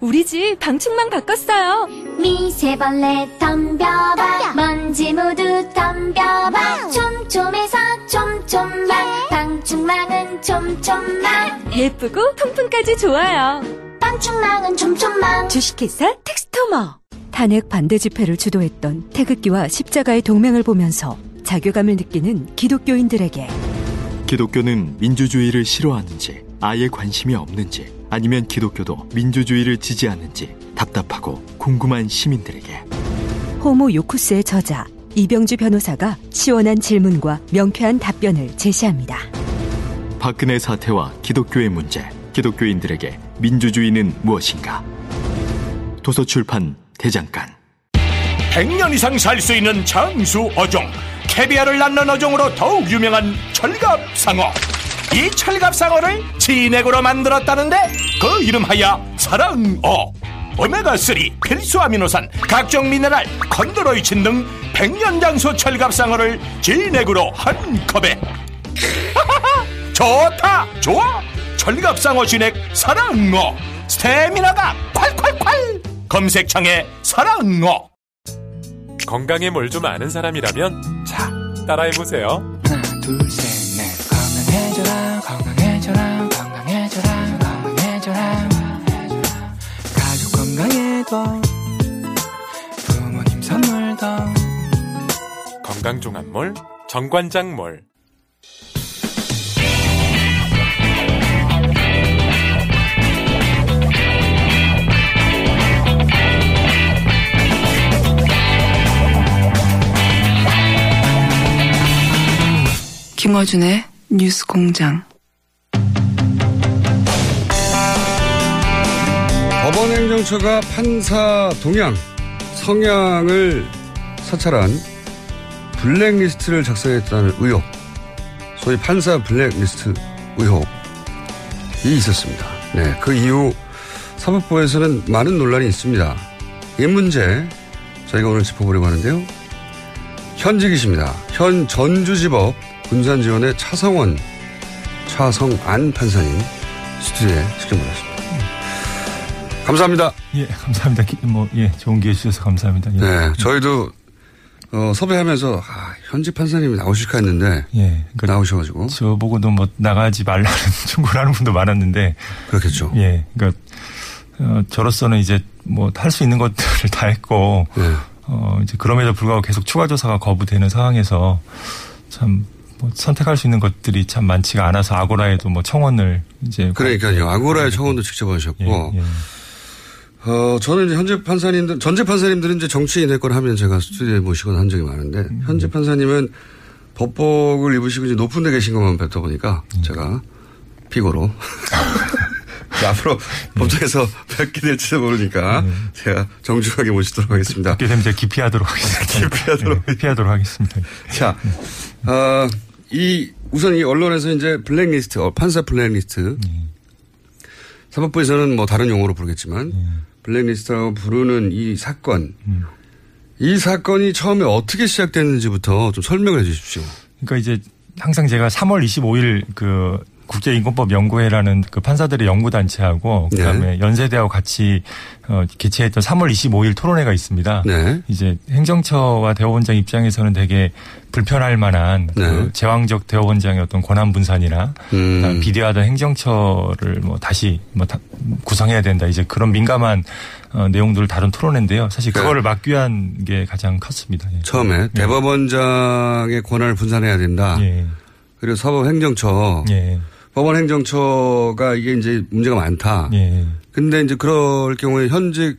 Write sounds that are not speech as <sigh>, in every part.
우리 집 방충망 바꿨어요. 미세벌레 덤벼봐. 먼지 모두 덤벼봐. 촘촘해서 촘촘만 방충망은 촘촘만 예쁘고 통풍까지 좋아요. 방충망은 촘촘만 주식회사 텍스토머. 탄핵 반대 집회를 주도했던 태극기와 십자가의 동맹을 보면서 자괴감을 느끼는 기독교인들에게 기독교는 민주주의를 싫어하는지 아예 관심이 없는지 아니면 기독교도 민주주의를 지지하는지 답답하고 궁금한 시민들에게. 호모 요쿠스의 저자 이병주 변호사가 시원한 질문과 명쾌한 답변을 제시합니다. 박근혜 사태와 기독교의 문제 기독교인들에게 민주주의는 무엇인가? 도서출판 대장간. 100년 이상 살 수 있는 장수 어종 캐비아를 낳는 어종으로 더욱 유명한 철갑상어 이 철갑상어를 진액으로 만들었다는데 그 이름하여 사랑어. 오메가3 필수 아미노산 각종 미네랄 컨드로이친 등 100년 장수 철갑상어를 진액으로 한 컵에. <laughs> 좋다 좋아. 철갑상어 진액 사랑어. 스태미나가 콸콸콸. 검색창에 사랑어. 건강에 뭘 좀 아는 사람이라면 자 따라해보세요. 하나 둘셋넷 건강해져라 건강해져라 건강해져라 건강해져라 가족 건강에도 부모님 선물도. 건강종합몰 정관장몰. 김어준의 뉴스 공장. 법원 행정처가 판사 동향, 성향을 사찰한 블랙리스트를 작성했다는 의혹, 소위 판사 블랙리스트 의혹이 있었습니다. 네, 그 이후 사법부에서는 많은 논란이 있습니다. 이 문제 저희가 오늘 짚어보려고 하는데요. 현직이십니다. 현 전주지법 군산지원의 차성원, 차성안 판사님 스튜디오에 직접 모셨습니다. 감사합니다. 예, 감사합니다. 기- 뭐, 예, 좋은 기회 주셔서 감사합니다. 예. 네, 저희도 어, 섭외하면서 아, 현직 판사님이 나오실까 했는데 예, 그 나오셔가지고 저 보고도 뭐 나가지 말라는 <laughs> 충고를 하는 분도 많았는데. 그렇겠죠. 예, 그러니까 어, 저로서는 이제 뭐 할 수 있는 것들을 <laughs> 다 했고, 네. 어, 이제 그럼에도 불구하고 계속 추가 조사가 거부되는 상황에서 참. 뭐 선택할 수 있는 것들이 참 많지가 않아서 아고라에도 뭐 청원을 이제 그러니까요. 아고라의 청원도 직접 하셨고 예, 예. 어, 저는 이제 현재 판사님들, 전재 판사님들은 이제 정치인 할걸 하면 제가 스튜디오에 모시거나 한 적이 많은데, 음. 현재 판사님은 법복을 입으시고 이제 높은 데 계신 것만 뵙다 보니까 음. 제가 피고로. <laughs> 앞으로 법정에서 뵙게 될지도 모르니까 제가 정중하게 모시도록 하겠습니다. 그렇게 되면 제가 기피하도록 하겠습니다. <laughs> 기피하도록 예, 기피하도록 하겠습니다. 자, 어, 이, 우선 이 언론에서 이제 블랙리스트, 어, 판사 블랙리스트. 사법부에서는 뭐 다른 용어로 부르겠지만, 블랙리스트라고 부르는 이 사건. 이 사건이 처음에 어떻게 시작됐는지부터 좀 설명을 해 주십시오. 그러니까 이제 항상 제가 3월 25일 그 국제인권법 연구회라는 그 판사들의 연구단체하고 그다음에 연세대하고 같이 어, 개최했던 3월 25일 토론회가 있습니다. 네. 이제 행정처와 대법원장 입장에서는 되게 불편할 만한 그 제왕적 대법원장의 어떤 권한 분산이나 음. 비대화된 행정처를 뭐 다시 뭐 다- 구성해야 된다. 이제 그런 민감한 어, 내용들을 다룬 토론회인데요. 사실 네. 그거를 막기 위한 게 가장 컸습니다. 예. 처음에 대법원장의 권한을 분산해야 된다. 예. 그리고 사법행정처. 예. 법원행정처가 이게 이제 문제가 많다. 예. 근데 이제 그럴 경우에 현직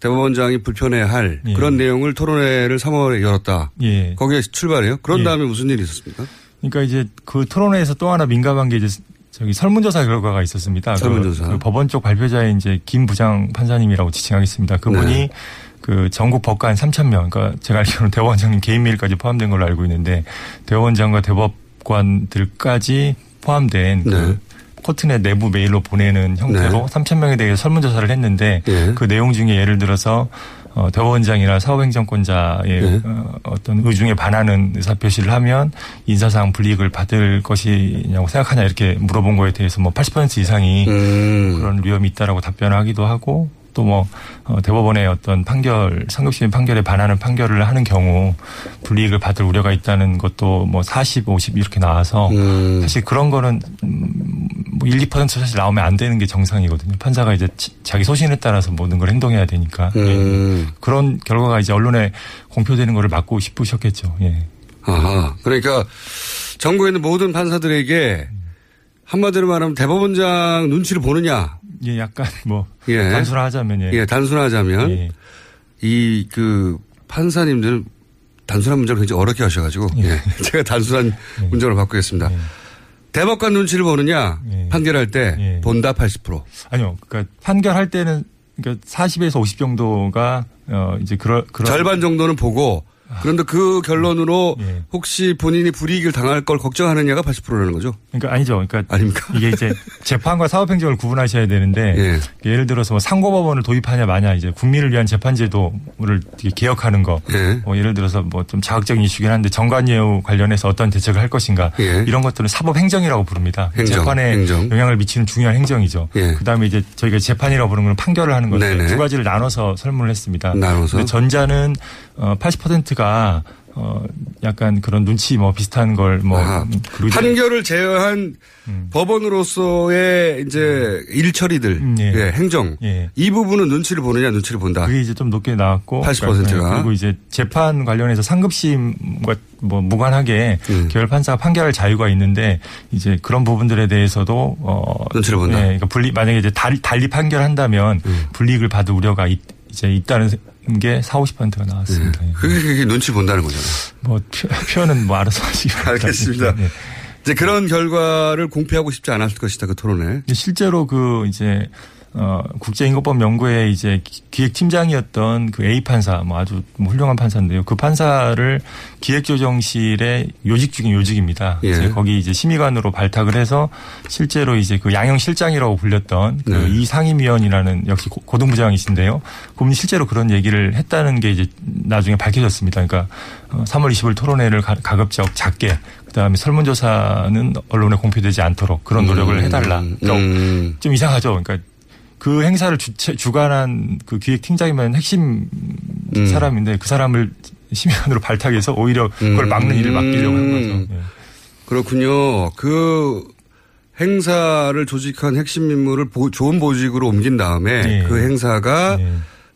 대법원장이 불편해할 예. 그런 내용을 토론회를 3월에 열었다. 예. 거기에 출발해요. 그런 예. 다음에 무슨 일이 있었습니까? 그러니까 이제 그 토론회에서 또 하나 민감한 게 이제 저기 설문조사 결과가 있었습니다. 그- 설문조사. 그 법원 쪽 발표자의 이제 김 부장 판사님이라고 지칭하겠습니다. 그분이 네. 그 전국 법관 한 3천 명, 그러니까 제가 알기로는 <laughs> 대법원장님 개인 메일까지 포함된 걸로 알고 있는데 대법원장과 대법관들까지 포함된 그 코트넷 내부 메일로 보내는 형태로 네. 3천 명에 대해 설문조사를 했는데 예. 그 내용 중에 예를 들어서 어, 대법원장이나 사법행정권자의 예. 어, 어떤 의중에 반하는 의사표시를 하면 인사상 불이익을 받을 것이냐고 생각하냐 이렇게 물어본 거에 대해서 뭐 80% 이상이 음. 그런 위험이 있다라고 답변하기도 하고 또뭐 대법원의 어떤 판결 상급심 판결에 반하는 판결을 하는 경우 불이익을 받을 우려가 있다는 것도 뭐 40, 50 이렇게 나와서 음. 사실 그런 거는 음, 뭐 1, 2% 사실 나오면 안 되는 게 정상이거든요. 판사가 이제 치- 자기 소신에 따라서 모든 걸 행동해야 되니까 음. 예. 그런 결과가 이제 언론에 공표되는 거를 막고 싶으셨겠죠. 예. 아하. 그러니까 전국에 있는 모든 판사들에게 한마디로 말하면 대법원장 눈치를 보느냐. 예, 약간 뭐 예. 단순화하자면 예. 예, 단순하자면 예. 이그 판사님들 단순한 문제를 굉장히 어렵게 하셔가지고 예. <laughs> 제가 단순한 문제를 바꾸겠습니다. 대법관 눈치를 보느냐 판결할 때 본다 80%. 아니요. 그러니까 판결할 때는 그러니까 40에서 50 정도가 어 이제 그런 그런 절반 정도는 보고 그런데 그 결론으로 예. 혹시 본인이 불이익을 당할 걸 걱정하느냐가 80%라는 거죠. 그러니까 아니죠. 그러니까 아닙니까? 이게 이제 <laughs> 재판과 사법행정을 구분하셔야 되는데 예. 예를 들어서 뭐 상고법원을 도입하냐 마냐 이제 국민을 위한 재판제도를 개혁하는 거. 예. 뭐 예를 들어서 뭐 좀 자극적인 이슈긴 한데 정관예우 관련해서 어떤 대책을 할 것인가 예. 이런 것들은 사법행정이라고 부릅니다. 행정, 재판에 행정. 영향을 미치는 중요한 행정이죠. 예. 그다음에 이제 저희가 재판이라고 부르는 건 판결을 하는 건데 네네. 두 가지를 나눠서 설문을 했습니다. 나눠서? 전자는 어 80%가 어 약간 그런 눈치 뭐 비슷한 걸뭐 아하. 판결을 제어한 법원으로서의 이제 일 처리들, 예. 예, 행정 예. 이 부분은 눈치를 보느냐 눈치를 본다. 그게 이제 좀 높게 나왔고 80% 가. 네, 그리고 이제 재판 관련해서 상급심과 뭐 무관하게 음. 계열 판사가 판결할 자유가 있는데 이제 그런 부분들에 대해서도 어 눈치를 본다. 네, 그러니까 분리 만약에 이제 달리, 달리 판결한다면 음. 불이익을 받을 우려가 있, 이제 있다는 게 4, 50%가 나왔습니다. 예. 그게, 그게 눈치 본다는 거잖아요. 뭐 표, 표현은 뭐 알아서 하시기 바랍니다. 알겠습니다. 네. 이제 그런 결과를 공표하고 싶지 않았을 것이다 그 토론에. 실제로 그 이제 어 국제인권법 연구회 이제 기- 기획팀장이었던 그 A 판사 뭐 아주 뭐 훌륭한 판사인데요. 그 판사를 기획조정실의 요직 중인 요직입니다. 예. 이제 거기 이제 심의관으로 발탁을 해서 실제로 이제 그 양형 실장이라고 불렸던 그 네. 이 상임위원이라는 역시 고- 고등부장이신데요. 그분이 실제로 그런 얘기를 했다는 게 이제 나중에 밝혀졌습니다. 그러니까 어, 3월 20일 토론회를 가- 가급적 작게 그다음에 설문조사는 언론에 공표되지 않도록 그런 노력을 음, 해달라. 음. 좀 이상하죠. 그러니까 그 행사를 주최, 주관한 그 기획팀장이면 핵심 음. 사람인데 그 사람을 심의관으로 발탁해서 오히려 그걸 막는 일을 맡기려고 한 거죠. 음. 예. 그렇군요. 그 행사를 조직한 핵심 인물을 보- 좋은 보직으로 옮긴 다음에 예. 그 행사가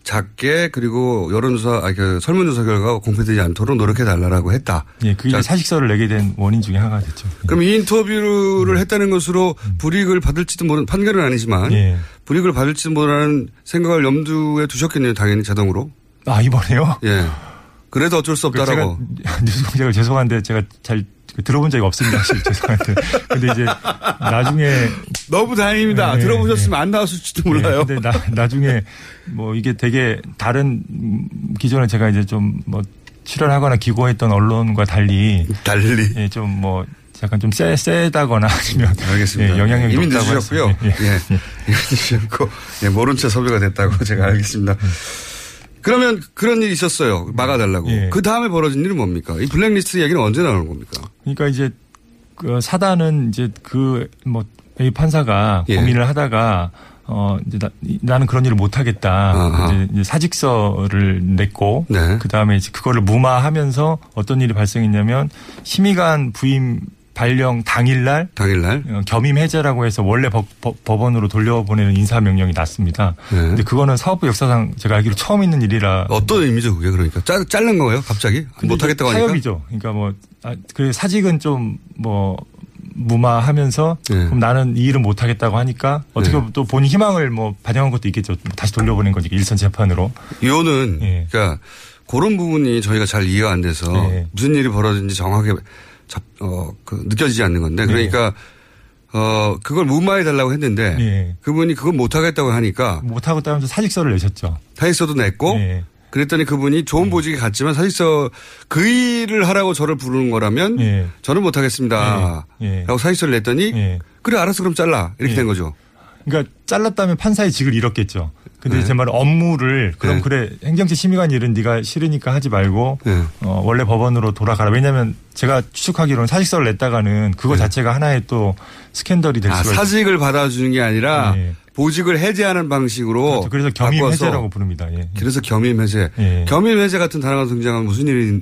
작게 그리고 여론조사, 아니 그 설문조사 결과가 공표되지 않도록 노력해 달라고 했다. 예, 그게 자, 사직서를 내게 된 원인 중에 하나가 됐죠. 그럼 이 인터뷰를 했다는 것으로 불이익을 받을지도 모르는 판결은 아니지만 예. 불이익을 받을지도 모르는 생각을 염두에 두셨겠네요. 당연히 자동으로. 아, 이번에요? 예. 그래도 어쩔 수그 없다라고. <laughs> 제가 뉴스 공장을 죄송한데 제가 잘 들어본 적이 없습니다. 사실 <laughs> 죄송한데. 근데 이제 나중에 너무 다행입니다. 네, 들어보셨으면 안 나왔을지도 몰라요. 네, 근데 나, 나중에 뭐 이게 되게 다른 음, 기존에 제가 이제 좀뭐 출연하거나 기고했던 언론과 달리 달리 예, 좀뭐 약간 좀 세, 세다거나 아니면 알겠습니다. 예, 영향력이 이미 늦으셨고요. 예. 예, 예. 이미 늦으셨고, 예, 모른 채 섭외가 됐다고 <laughs> 제가 알겠습니다. 그러면 그런 일이 있었어요. 막아달라고. 예. 그 다음에 벌어진 일은 뭡니까? 이 블랙리스트 얘기는 언제 나오는 겁니까? 그러니까 이제 그 사단은 이제 그뭐 A 판사가 예. 고민을 하다가 어 이제 나, 나는 그런 일을 못 하겠다. 이제, 이제 사직서를 냈고 네. 그다음에 이제 그거를 무마하면서 어떤 일이 발생했냐면 심의관 부임 발령 당일날 당일날 어, 겸임 해제라고 해서 원래 법, 원으로 돌려보내는 인사 명령이 났습니다. 네. 근데 그거는 사업부 역사상 제가 알기로 처음 있는 일이라 어떤 의미죠, 그게 그러니까? 짜, 자른 거예요, 갑자기? 근데 못 하겠다고 이제 하니까? 타협이죠. 그러니까 뭐, 아, 그 사직은 좀 뭐, 무마하면서 네. 그럼 나는 이 일은 못 하겠다고 하니까 어떻게 보면 또 본인 희망을 뭐 반영한 것도 있겠죠. 다시 돌려보낸 거니까 일선 재판으로. 이거는, 예. 그러니까, 그런 부분이 저희가 잘 이해가 안 돼서 예. 무슨 일이 벌어진지 정확하게 잡, 어, 그, 느껴지지 않는 건데, 그러니까, 어, 그걸 무마해 달라고 했는데, 예. 그분이 그걸 못 하겠다고 하니까, 못하고 따면서 사직서를 내셨죠. 타이서도 냈고, 예. 그랬더니 그분이 좋은 보직이 같지만 사실서 그 일을 하라고 저를 부르는 거라면 예. 저는 못하겠습니다. 예. 라고 사실서를 냈더니 예. 그래 알았어 그럼 잘라 이렇게 예. 된 거죠. 그러니까 잘랐다면 판사의 직을 잃었겠죠. 근데 네. 제 말은 업무를 그럼 네. 그래 행정처 심의관 일은 네가 싫으니까 하지 말고 네. 어, 원래 법원으로 돌아가라. 왜냐하면 제가 추측하기로는 사직서를 냈다가는 그거 자체가 하나의 또 스캔들이 될 아, 수가 있어요. 사직을 받아주는 게 아니라 예. 보직을 해제하는 방식으로 그렇죠. 그래서 겸임 바꿔서 해제라고 부릅니다. 예. 그래서 겸임 해제. 예. 겸임 해제 같은 단어가 등장하면 무슨 일이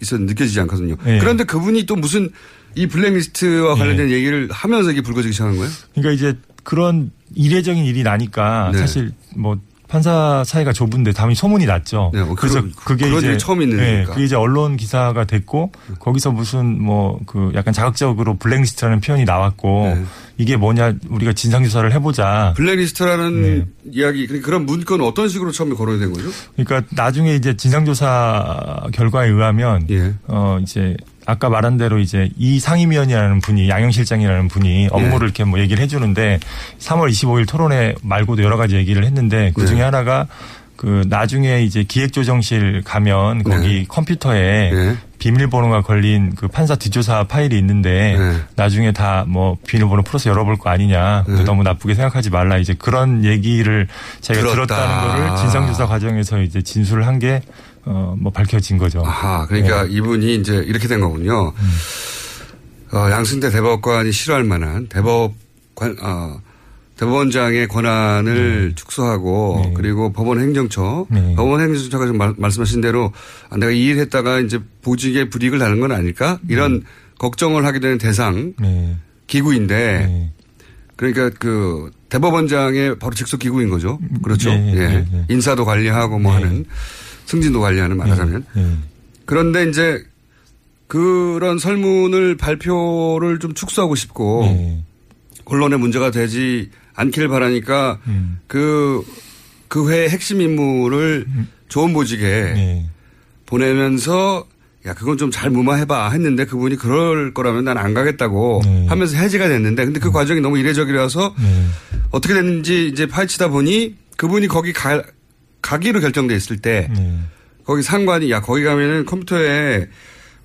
있었는지 느껴지지 않거든요. 예. 그런데 그분이 또 무슨 이 블랙리스트와 관련된 얘기를 하면서 이게 불거지기 시작한 거예요? 그러니까 이제 그런 이례적인 일이 나니까 네. 사실 뭐 판사 사이가 좁은데 다음에 소문이 났죠. 네, 뭐 그래서 그게 그런 이제 일이 처음 있는 네, 일이니까. 그게 이제 언론 기사가 됐고 거기서 무슨 뭐 그 약간 자극적으로 블랙리스트라는 표현이 나왔고 네. 이게 뭐냐 우리가 진상 조사를 해보자. 블랙리스트라는 네. 이야기, 그러니까 그런 문건은 어떤 식으로 처음에 거론이 된 거죠? 그러니까 나중에 이제 진상 조사 결과에 의하면 예. 어 이제 아까 말한 대로 이제 이 상임위원이라는 분이 양영실장이라는 분이 업무를 이렇게 뭐 얘기를 해주는데 3월 25일 토론회 말고도 여러 가지 얘기를 했는데 그 중에 네. 하나가 그 나중에 이제 기획조정실 가면 거기 네. 컴퓨터에 네. 비밀번호가 걸린 그 판사 뒷조사 파일이 있는데 네. 나중에 다 뭐 비밀번호 풀어서 열어볼 거 아니냐 네. 너무 나쁘게 생각하지 말라 이제 그런 얘기를 제가 들었다. 들었다는 거를 진상조사 과정에서 이제 진술을 한 게 어, 뭐 밝혀진 거죠. 아하, 그러니까 네. 이분이 이제 이렇게 된 거군요. 어, 양승태 대법관이 싫어할 만한 대법관, 어, 대법원장의 권한을 축소하고 네. 그리고 법원 행정처, 네. 법원 행정처가 지금 말, 말씀하신 대로 아, 내가 이 일 했다가 이제 보직에 불이익을 다는 건 아닐까? 이런 걱정을 하게 되는 대상 네. 기구인데 네. 그러니까 그 대법원장의 바로 직속 기구인 거죠. 그렇죠. 네, 예. 네, 네. 인사도 관리하고 뭐 네. 하는 승진도 관리하는 말하자면. 네. 그런데 이제 그런 설문을 발표를 좀 축소하고 싶고 네. 언론에 문제가 되지 않기를 바라니까 음. 그, 그 회의 핵심 인물을 좋은 보직에 네. 보내면서 야, 그건 좀 잘 무마해봐 했는데 그분이 그럴 거라면 난 안 가겠다고 네. 하면서 해지가 됐는데 근데 그 과정이 너무 이례적이라서 네. 어떻게 됐는지 이제 파헤치다 보니 그분이 거기 가, 가기로 결정돼 있을 때 네. 거기 상관이 야 거기 가면은 컴퓨터에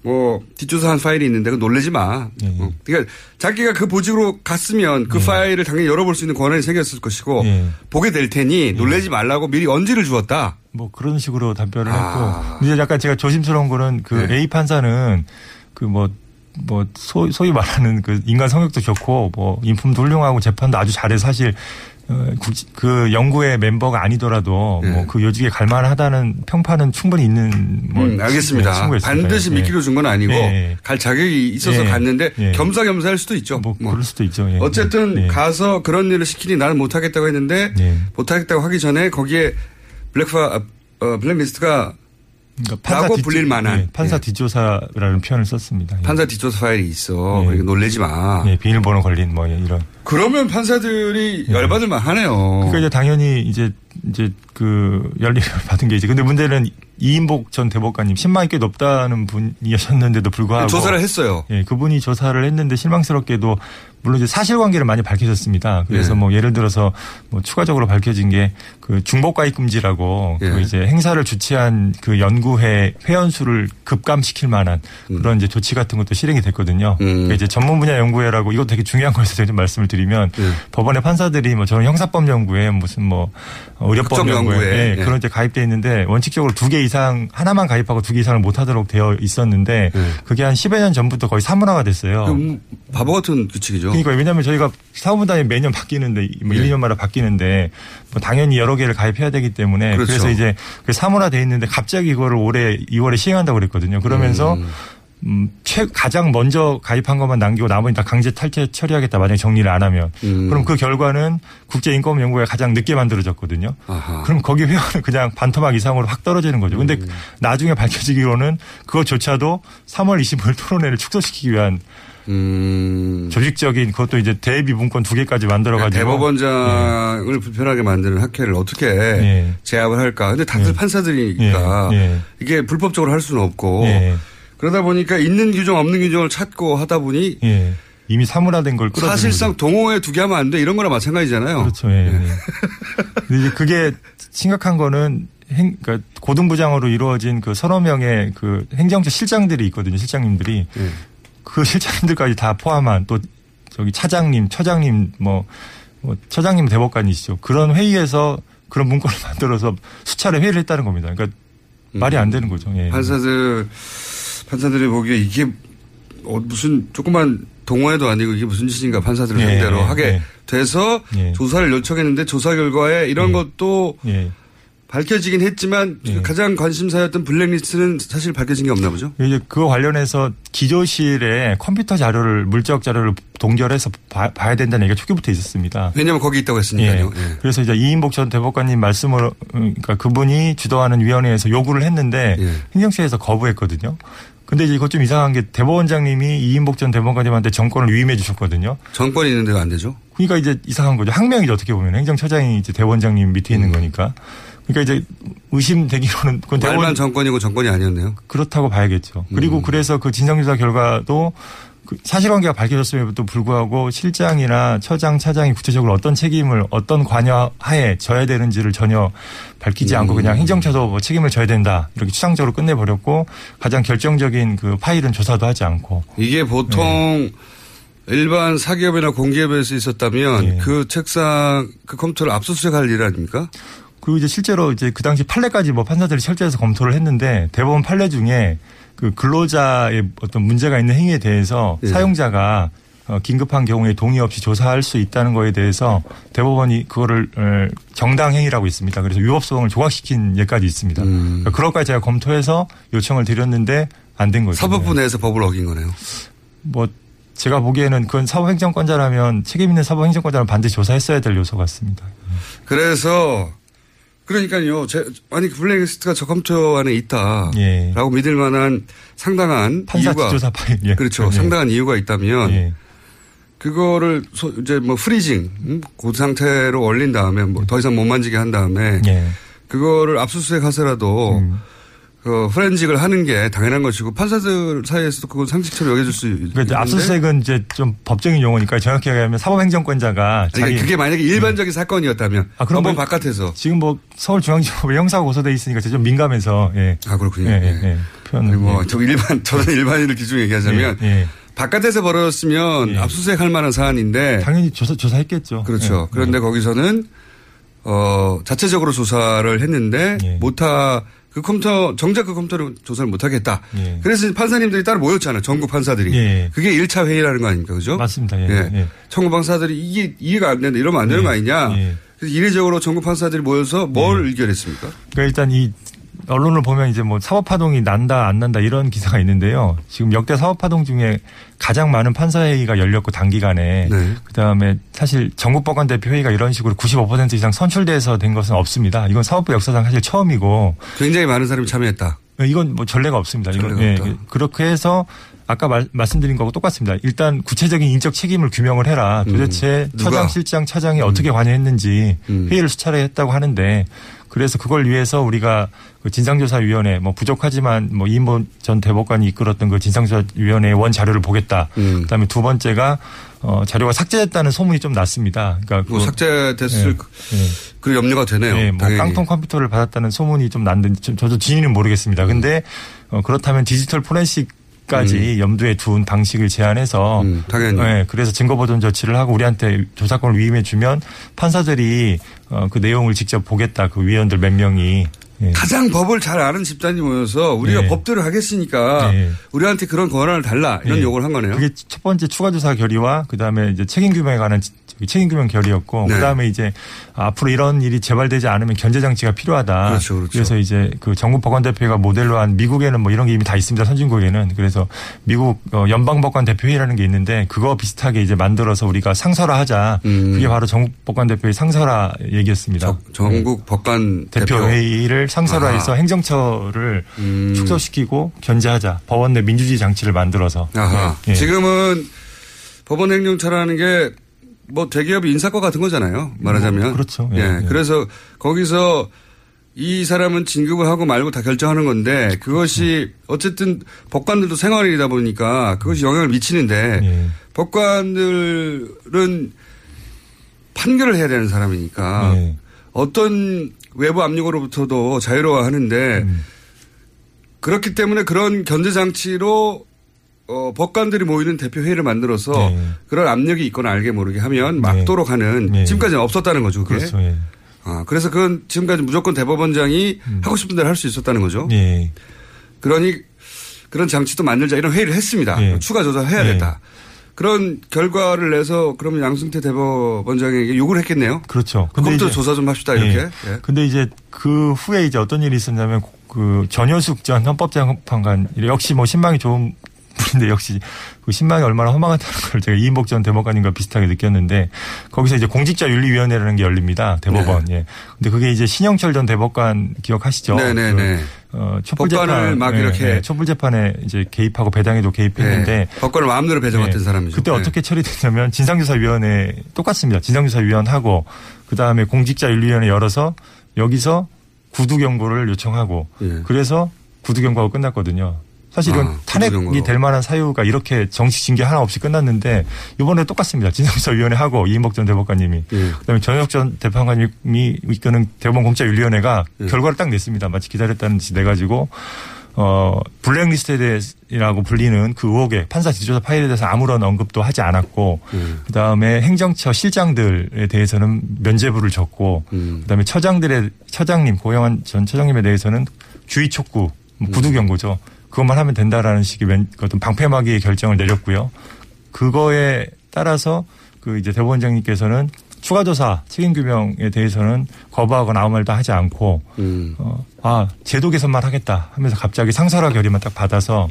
뭐 뒷조사한 파일이 있는데 그 놀래지 마. 네. 어. 그러니까 자기가 그 보직으로 갔으면 그 파일을 당연히 열어볼 수 있는 권한이 생겼을 것이고 네. 보게 될 테니 놀래지 말라고 미리 언지를 주었다. 뭐 그런 식으로 답변을 아. 했고 이제 약간 제가 조심스러운 거는 그 네. A 판사는 그뭐뭐 소위 말하는 그 인간 성격도 좋고 뭐 인품도 훌륭하고 재판도 아주 잘해 서 사실 그 연구의 멤버가 아니더라도 네. 뭐그 요직에 갈만하다는 평판은 충분히 있는 뭐 음, 알겠습니다. 네. 반드시 예. 미끼로 준 건 아니고 예. 갈 자격이 있어서 예. 갔는데 예. 겸사겸사 할 수도 있죠. 뭐, 뭐. 그럴 수도 있죠. 예. 어쨌든 예. 가서 그런 일을 시키니 나는 못하겠다고 했는데 예. 못하겠다고 하기 전에 거기에 블랙파 어, 블랙리스트가 그러니까 라고 뒷- 불릴 만한. 예, 판사 예. 뒷조사라는 표현을 썼습니다. 예. 판사 뒷조사 파일이 있어. 예. 그러니까 놀래지 마. 예, 비밀번호 걸린 뭐 이런. 그러면 판사들이 열받을 만하네요. 그러니까 이제 당연히 이제 이제 그 열리를 <laughs> 받은 게 이제 근데 문제는 이인복 전 대법관님 10만이 꽤 높다는 분이셨는데도 불구하고 조사를 했어요. 예, 그분이 조사를 했는데 실망스럽게도 물론 이제 사실관계를 많이 밝혀졌습니다. 그래서 예. 뭐 예를 들어서 뭐 추가적으로 밝혀진 게 그 중복가입 금지라고 예. 그 이제 행사를 주최한 그 연구회 회원 수를 급감시킬 만한 그런 이제 조치 같은 것도 실행이 됐거든요. 음. 그러니까 이제 전문 분야 연구회라고 이거 되게 중요한 거에서 제가 좀 말씀을 드리면 예. 법원의 판사들이 뭐 저는 형사법 연구회 무슨 뭐 의료법 연구회. 예, 예. 그런 이제 가입돼 있는데 원칙적으로 두 개 이상 하나만 가입하고 두 개 이상을 못 하도록 되어 있었는데 예. 그게 한 10여 년 전부터 거의 사문화가 됐어요. 바보 같은 규칙이죠. 그러니까 왜냐하면 저희가 사무단이 매년 바뀌는데 뭐 예. 1, 2년마다 바뀌는데 뭐 당연히 여러 개를 가입해야 되기 때문에 그렇죠. 그래서 이제 그 사문화돼 있는데 갑자기 이거를 올해 2월에 시행한다고 그랬거든요. 그러면서 음. 음, 최, 가장 먼저 가입한 것만 남기고 나머지 다 강제 탈퇴 처리하겠다 만약에 정리를 안 하면 음. 그럼 그 결과는 국제인권연구가 가장 늦게 만들어졌거든요. 아하. 그럼 거기 회원은 그냥 반토막 이상으로 확 떨어지는 거죠. 근데 음. 나중에 밝혀지기로는 그것조차도 3월 25일 토론회를 축소시키기 위한 음. 조직적인 그것도 이제 대비 문건 두 개까지 만들어가지고 대법원장을 불편하게 만드는 학회를 어떻게 예. 제압을 할까. 근데 다들 예. 판사들이니까 예. 예. 이게 불법적으로 할 수는 없고 예. 그러다 보니까 있는 규정 없는 규정을 찾고 하다 보니 예. 이미 사문화된 걸 끌어들이는 사실상 동호회 두개 하면 안 돼 이런 거나 마찬가지잖아요. 그렇죠. 예. 예. 근데 이제 그게 심각한 거는 행, 그러니까 고등부장으로 이루어진 그 서너 명의 그 행정처 실장들이 있거든요. 실장님들이 예. 그 실장님들까지 다 포함한 또 저기 차장님, 처장님 뭐, 뭐 처장님 대법관이시죠. 그런 회의에서 그런 문건을 <laughs> 만들어서 수차례 회의를 했다는 겁니다. 그러니까 말이 안 되는 거죠. 예. 판사들 판사들이 보기에 이게 어, 무슨 조그만 동호회도 아니고 이게 무슨 짓인가 판사들을 예, 상대로 예, 하게 예. 돼서 예. 조사를 요청했는데 조사 결과에 이런 것도 예. 밝혀지긴 했지만 가장 관심사였던 블랙리스트는 사실 밝혀진 게 없나 보죠. 이제 그거 관련해서 기조실에 컴퓨터 자료를 물적 자료를 동결해서 봐, 야 된다는 얘기가 초기부터 있었습니다. 왜냐하면 거기 있다고 했으니까요. 그래서 이제 이인복 전 대법관님 말씀으로 그러니까 그분이 주도하는 위원회에서 요구를 했는데 예. 행정처에서 거부했거든요. 근데 이제 이거 좀 이상한 게 대법원장님이 이인복 전 대법관님한테 정권을 위임해 주셨거든요. 정권이 있는데 안 되죠. 그러니까 이제 이상한 거죠. 항명이죠 어떻게 보면 행정처장이 이제 대법원장님 밑에 있는 거니까. 그러니까 이제 의심되기로는 그건 대법원 말만 정권이고 정권이 아니었네요. 그렇다고 봐야겠죠. 그리고 그래서 그 진상조사 결과도 그 사실관계가 밝혀졌음에도 불구하고 실장이나 처장, 차장이 구체적으로 어떤 책임을 어떤 관여하에 져야 되는지를 전혀 밝히지 않고 그냥 행정처도 뭐 책임을 져야 된다 이렇게 추상적으로 끝내버렸고 가장 결정적인 그 파일은 조사도 하지 않고 이게 보통 네. 일반 사기업이나 공기업에서 있었다면 예. 그 책상 그 컴퓨터를 압수수색할 일 아닙니까? 그리고 이제 실제로 이제 그 당시 판례까지 뭐 판사들이 철저해서 검토를 했는데 대법원 판례 중에 그 근로자의 어떤 문제가 있는 행위에 대해서 예. 사용자가 어, 긴급한 경우에 동의 없이 조사할 수 있다는 거에 대해서 대법원이 그거를 어, 정당 행위라고 있습니다. 그래서 위법 소송을 조각시킨 예까지 있습니다. 음. 그러니까 그런 것까지 제가 검토해서 요청을 드렸는데 안 된 거죠. 사법부 내에서 법을 어긴 거네요. 뭐 제가 보기에는 그건 사법행정권자라면 책임 있는 사법행정권자는 반드시 조사했어야 될 요소 같습니다. 그래서 그러니까요. 제, 아니 블랙리스트가 저 컴퓨터 안에 있다라고 예. 믿을 만한 상당한 판사 이유가 지조사 파일. 예. 그렇죠. 예. 상당한 이유가 있다면 예. 그거를 소- 이제 뭐 freezing 음? 그 상태로 올린 다음에 뭐 더 이상 못 만지게 한 다음에 예. 그거를 압수수색 하서라도 음. 그 프렌직을 하는 게 당연한 것이고 판사들 사이에서도 그건 상식처럼 여겨질 수 있는데 그러니까 압수수색은 이제 좀 법적인 용어니까 정확히 얘기하면 사법행정권자가 자기 그게 만약에 일반적인 사건이었다면 아, 그럼 법원 뭐- 바깥에서 지금 뭐 서울중앙지법에 형사가 고소돼 있으니까 제가 좀 민감해서 예. 아 그렇군요. 예, 예. 예, 예. 표현. 아니, 뭐, 저 일반, 저는 일반인을 기준 얘기하자면, 예, 예. 바깥에서 벌어졌으면 예. 압수수색 할 만한 사안인데, 당연히 조사 조사했겠죠. 그렇죠. 예. 그런데 거기서는, 어, 자체적으로 조사를 했는데, 예. 못하, 그 컴퓨터, 정작 그 컴퓨터를 조사를 못하겠다. 예. 그래서 판사님들이 따로 모였잖아요. 전국 판사들이. 예. 그게 1차 회의라는 거 아닙니까? 그죠? 맞습니다. 예. 예. 예. 전국 판사들이 이게 이해가 안 된다. 이러면 안 되는 거 아니냐. 예. 그래서 이례적으로 전국 판사들이 모여서 뭘 의결했습니까? 그러니까 일단 이 언론을 보면 이제 뭐 사법파동이 난다 안 난다 이런 기사가 있는데요. 지금 역대 사법파동 중에 가장 많은 판사회의가 열렸고 단기간에 네. 그다음에 사실 전국법관 대표 회의가 이런 식으로 95% 이상 선출돼서 된 것은 없습니다. 이건 사법부 역사상 사실 처음이고 굉장히 많은 사람이 참여했다. 이건 뭐 전례가 없습니다. 이건 예, 없다. 그렇게 해서 아까 말, 말씀드린 거하고 똑같습니다. 일단 구체적인 인적 책임을 규명을 해라. 도대체 음. 처장, 실장, 차장이 어떻게 관여했는지 음. 회의를 수차례 했다고 하는데 그래서 그걸 위해서 우리가 그 진상조사위원회 뭐 부족하지만 뭐 이인보 전 대법관이 이끌었던 그 진상조사위원회의 원 자료를 보겠다. 음. 그다음에 두 번째가 어 자료가 삭제됐다는 소문이 좀 났습니다. 그러니까 뭐 그- 삭제됐을 예, 그- 예. 그 염려가 되네요. 네, 뭐 당연히. 깡통 컴퓨터를 받았다는 소문이 좀 났는데 저- 저도 진위는 모르겠습니다. 근데 어, 그렇다면 디지털 포렌식 까지 염두에 둔 방식을 제안해서 음, 당연히. 네, 그래서 증거보존 조치를 하고 우리한테 조사권을 위임해 주면 판사들이 어, 그 내용을 직접 보겠다. 그 위원들 몇 명이 예. 가장 법을 잘 아는 집단이 모여서 우리가 네. 법대로 하겠으니까 네. 우리한테 그런 권한을 달라 이런 네. 요구를 한 거네요. 그게 첫 번째 추가 조사 결의와 그다음에 이제 책임 규명에 관한 책임 규명 결의였고 네. 그다음에 이제 앞으로 이런 일이 재발되지 않으면 견제 장치가 필요하다. 그렇죠, 그렇죠. 래서 이제 그 정국 법관 대표가 모델로 한 미국에는 뭐 이런 게 이미 다 있습니다. 선진국에는 그래서 미국 어, 연방 법관 대표회의라는 게 있는데 그거 비슷하게 이제 만들어서 우리가 상설화하자. 음. 그게 바로 정국 법관 대표의 상설화 얘기였습니다. 전국 법관 네. 대표 대표. 회의를 상설화해서 아하. 행정처를 음. 축소시키고 견제하자. 법원 내 민주주의 장치를 만들어서. 아하. 예. 지금은 법원 행정처라는 게 뭐 대기업의 인사과 같은 거잖아요. 말하자면. 뭐, 그렇죠. 예, 예. 예. 그래서 거기서 이 사람은 진급을 하고 말고 다 결정하는 건데 그것이 어쨌든 법관들도 생활이다 보니까 그것이 영향을 미치는데 예. 법관들은 판결을 해야 되는 사람이니까 예. 어떤 외부 압력으로부터도 자유로워 하는데 음. 그렇기 때문에 그런 견제 장치로 어, 법관들이 모이는 대표 회의를 만들어서 네. 그런 압력이 있거나 알게 모르게 하면 막도록 하는 지금까지는 없었다는 거죠. 그게. 그렇죠. 예. 아, 그래서 그건 지금까지 무조건 대법원장이 하고 싶은 대로 할 수 있었다는 거죠. 음. 예. 그러니 그런 장치도 만들자 이런 회의를 했습니다. 예. 추가 조사를 해야 예. 됐다. 그런 결과를 내서 그러면 양승태 대법원장에게 요구를 했겠네요. 그렇죠. 그것도 조사 좀 합시다 이렇게. 예. 예. 근데 이제 그 후에 이제 어떤 일이 있었냐면 그 전효숙 전 헌법재판관 역시 뭐 신망이 좋은 분인데 역시 그 신망이 얼마나 허망하다는 걸 제가 이인복 전 대법관님과 비슷하게 느꼈는데 거기서 이제 공직자윤리위원회라는 게 열립니다 대법원. 예. 근데 그게 이제 신영철 전 대법관 기억하시죠? 네네 네. 그, 어, 촛불 재판 막 예, 이렇게 예, 촛불 재판에 이제 개입하고 배당에도 개입했는데 네. 법관을 마음대로 배정했던 네. 사람이죠. 그때 네. 어떻게 처리됐냐면 진상조사위원회 똑같습니다. 진상조사위원하고 그 다음에 공직자윤리위원회 열어서 여기서 구두 경고를 요청하고 예. 그래서 구두 경고가 끝났거든요. 사실 이건 아, 탄핵이. 될 만한 사유가 이렇게 정식 징계 하나 없이 끝났는데 이번에 똑같습니다. 진상조사위원회 하고 이인복 전 대법관님이 예. 그다음에 전혁 전 대법관님이 이끄는 대법원 공직자윤리위원회가 예. 결과를 딱 냈습니다. 마치 기다렸다는 듯이 내가지고 어 블랙리스트에 대해라고 불리는 그 의혹에 판사 지조사 파일에 대해서 아무런 언급도 하지 않았고 음. 그 다음에 행정처 실장들에 대해서는 면죄부를 줬고 음. 그 다음에 처장들의 처장님 고영환 전 처장님에 대해서는 주의 촉구 뭐 구두 경고죠. 그것만 하면 된다라는 식의 면- 그 어떤 방패막이의 결정을 내렸고요. 그거에 따라서 그 이제 대법원장님께서는 추가 조사 책임 규명에 대해서는 거부하거나 아무 말도 하지 않고 음. 어, 아 제도 개선만 하겠다 하면서 갑자기 상설화 결의만 딱 받아서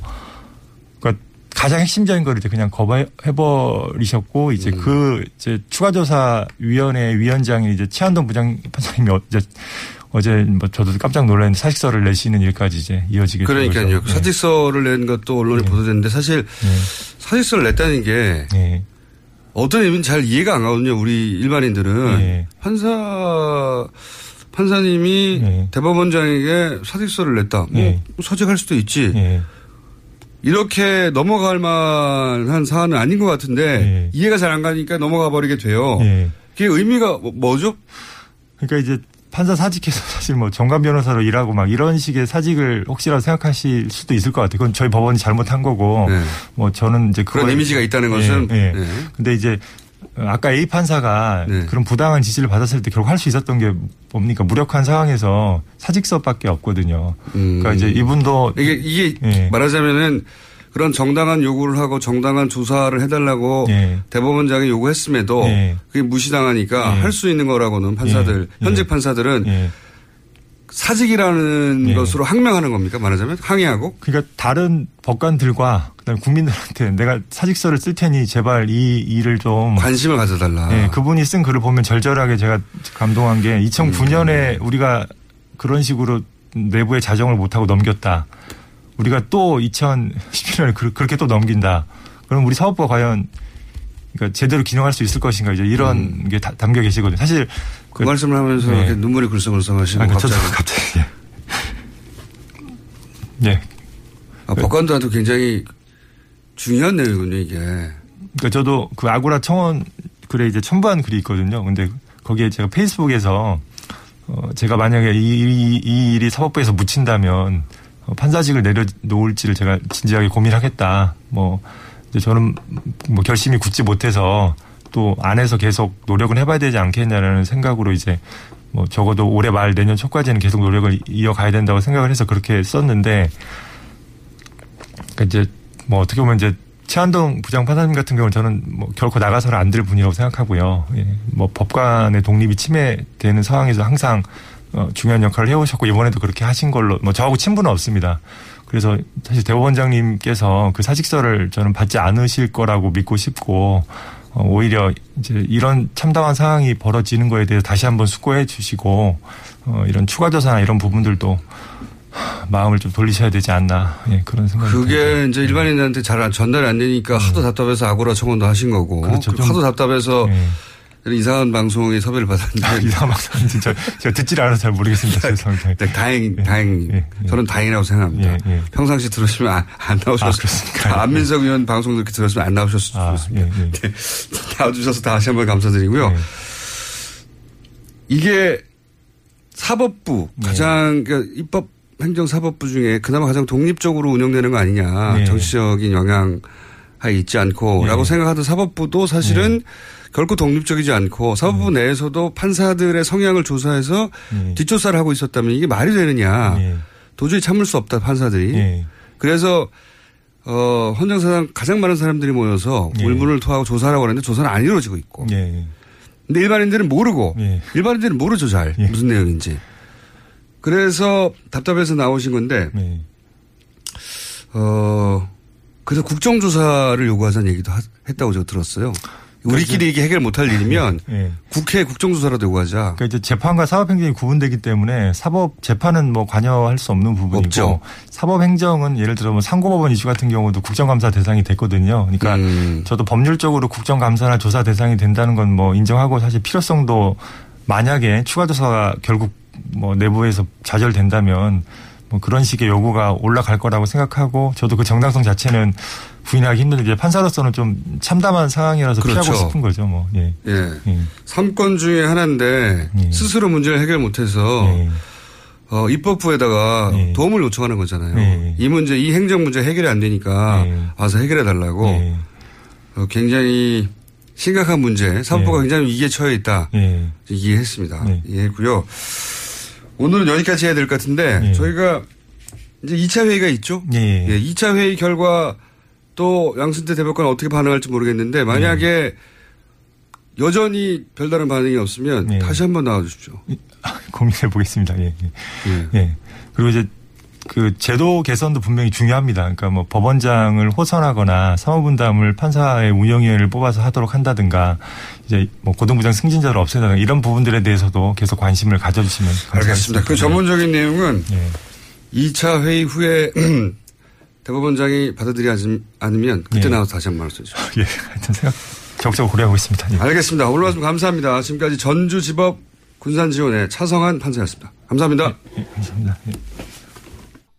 그러니까 가장 핵심적인 걸 이제 그냥 거부해버리셨고 이제 음. 그 이제 추가 조사 위원회 위원장인 이제 최한동 부장 판사님이 어- 이제 어제 뭐 저도 깜짝 놀랐는데 사직서를 내시는 일까지 이제 이어지게 된 그러니까요. 거죠. 네. 사직서를 낸 것도 언론에 보도됐는데 사실 사직서를 냈다는 게 네. 어떤 의미인지 잘 이해가 안 가거든요. 우리 일반인들은 네. 판사 판사님이 대법원장에게 사직서를 냈다. 뭐 네. 사직할 수도 있지. 예. 이렇게 넘어갈 만한 사안은 아닌 것 같은데 이해가 잘 안 가니까 넘어가 버리게 돼요. 예. 그게 의미가 뭐- 뭐죠? 그러니까 이제 판사 사직해서 <laughs> 사실 뭐 정관 변호사로 일하고 막 이런 식의 사직을 혹시라도 생각하실 수도 있을 것 같아요. 그건 저희 법원이 잘못한 거고 뭐 저는 이제 그런 이미지가 있다는 예, 것은 예. 네. 근데 이제 아까 A 판사가 그런 부당한 지시를 받았을 때 결국 할 수 있었던 게 뭡니까 무력한 상황에서 사직서밖에 없거든요. 그러니까 이제 이분도 이게 이게 예. 말하자면은 그런 정당한 요구를 하고 정당한 조사를 해달라고 예. 대법원장이 요구했음에도 예. 그게 무시당하니까 예. 할수 있는 거라고는 판사들 예. 현직 예. 판사들은 예. 사직이라는 예. 것으로 항명하는 겁니까 말하자면 항의하고 그러니까 다른 법관들과 그다음 국민들한테 내가 사직서를 쓸 테니 제발 이 일을 좀 관심을 가져달라. 예, 그분이 쓴 글을 보면 절절하게 제가 감동한 게 2009년에 음. 우리가 그런 식으로 내부의 자정을 못 하고 넘겼다. 우리가 또 2017년에 그렇게 또 넘긴다. 그럼 우리 사업부가 과연 그러니까 제대로 기능할 수 있을 것인가 이제 이런 게 다- 담겨 계시거든요. 사실 그 말씀을 하면서 네. 눈물이 글썽글썽하시고 아, 그러니까 갑자기 갑자기 예. 아, 법관들한테 굉장히 중요한 내용이군요 이게. 그러니까 저도 그 아고라 청원 글에 이제 첨부한 글이 있거든요. 근데 거기에 제가 페이스북에서 어 제가 만약에 이, 이, 이 일이 사법부에서 묻힌다면 어, 판사직을 내려놓을지를 제가 진지하게 고민하겠다. 뭐 이제 저는 뭐 결심이 굳지 못해서 또 안에서 계속 노력을 해봐야 되지 않겠냐라는 생각으로 이제 뭐 적어도 올해 말 내년 초까지는 계속 노력을 이어가야 된다고 생각을 해서 그렇게 썼는데 그러니까 이제 뭐 어떻게 보면 이제 최한동 부장 판사님 같은 경우는 저는 뭐 결코 나가서는 안 될 분이라고 생각하고요. 예. 뭐 법관의 독립이 침해되는 상황에서 항상 어, 중요한 역할을 해오셨고 이번에도 그렇게 하신 걸로 뭐 저하고 친분은 없습니다. 그래서 사실 대법원장님께서 그 사직서를 저는 받지 않으실 거라고 믿고 싶고 어, 오히려 이제 이런 참담한 상황이 벌어지는 거에 대해서 다시 한번 숙고해 주시고 어, 이런 추가 조사나 이런 부분들도 마음을 좀 돌리셔야 되지 않나 예, 그런 생각이 그게 이제 일반인들한테 잘 전달이 안 되니까 하도 답답해서 아고라 청원도 하신 거고 음. 그렇죠. 그 좀- 하도 답답해서 예. 이상한 방송에 섭외를 받았는데 아, 이상한 방송 진짜 제가 듣질 않아서 잘 모르겠습니다. <laughs> 죄송합니다. 네, 다행, 다행, 저는 다행이라고 생각합니다. 예, 평상시 들으시면 안, 안 나오셨을 아, 그렇습니까? 안민석 의원 방송 이렇게 들었으면 안 나오셨을 수도 있습니다. 예, 네, 나와주셔서 다시 한번 감사드리고요. 이게 사법부 네. 가장 그러니까 입법 행정사법부 중에 그나마 가장 독립적으로 운영되는 거 아니냐 네. 정치적인 영향하에 있지 않고라고 네. 생각하던 사법부도 사실은 결코 독립적이지 않고 사법부 네. 내에서도 판사들의 성향을 조사해서 뒷조사를 하고 있었다면 이게 말이 되느냐 네. 도저히 참을 수 없다 판사들이 그래서 어, 헌정사상 가장 많은 사람들이 모여서 예. 울분을 토하고 조사를 하고 하는데 조사는 안 이루어지고 있고. 예. 근데 일반인들은 모르고 예. 일반인들은 모르죠 잘 무슨 내용인지. 그래서 답답해서 나오신 건데 네. 어 그래서 국정조사를 요구하자는 얘기도 하- 했다고 제가 들었어요. 우리끼리 이게 해결 못할 일이면 예. 국회 국정조사라도 요구하자. 그러니까 이제 재판과 사법행정이 구분되기 때문에 사법 재판은 뭐 관여할 수 없는 부분이고 없죠. 사법행정은 예를 들어 뭐 상고법원 이슈 같은 경우도 국정감사 대상이 됐거든요. 그러니까 음. 저도 법률적으로 국정감사나 조사 대상이 된다는 건 뭐 인정하고 사실 필요성도 만약에 추가 조사가 결국 뭐 내부에서 좌절된다면 뭐 그런 식의 요구가 올라갈 거라고 생각하고 저도 그 정당성 자체는 부인하기 힘든데 이제 판사로서는 좀 참담한 상황이라서 그렇죠. 피하고 싶은 거죠. 뭐 예. 예. 삼건 중에 하나인데 스스로 문제를 해결 못해서 어, 입법부에다가 도움을 요청하는 거잖아요. 네. 이 문제, 이 행정 문제 해결이 안 되니까 와서 해결해 달라고 어, 굉장히 심각한 문제, 사법부가 굉장히 위기에 처해 있다. 예. 이해했습니다. 이해했고요. 오늘은 여기까지 해야 될 것 같은데 저희가 이제 2차 회의가 있죠. 예. 예, 2차 회의 결과 또 양승태 대법관 어떻게 반응할지 모르겠는데 만약에 여전히 별다른 반응이 없으면 다시 한번 나와 주십시오. 고민해 보겠습니다. 예. 예. 예. 그리고 이제 그 제도 개선도 분명히 중요합니다. 그러니까 뭐 법원장을 호선하거나 사무분담을 판사의 운영위원회를 뽑아서 하도록 한다든가 이제 뭐 고등부장 승진자를 없애다든가 이런 부분들에 대해서도 계속 관심을 가져주시면 알겠습니다. 그 전문적인 내용은 예. 2차 회의 후에 <clears throat> 대법원장이 받아들이지 않으면 그때 예. 나와서 다시 한 번 말씀해 주십시오. <laughs> 예. 하여튼 생각 적극적으로 고려하고 있습니다. 예. 알겠습니다. 오늘 말씀 감사합니다. 지금까지 전주지법 군산지원의 차성한 판사였습니다. 감사합니다. 감사합니다.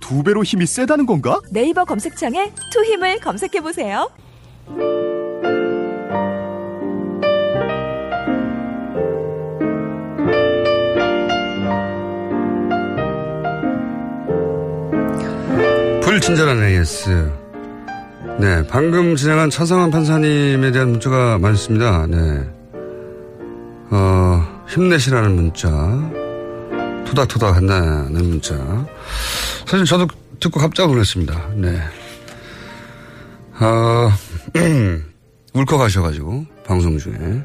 두 배로 힘이 세다는 건가? 네이버 검색창에 투 힘을 검색해 보세요. 불친절한 AS. 네, 방금 진행한 차상환 판사님에 대한 문자가 많습니다. 네. 어, 힘내시라는 문자. 토닥토닥 한다는 문자. 사실 저도 듣고 깜짝 놀랐습니다. 네. 어, <clears throat> 울컥하셔가지고, 방송 중에.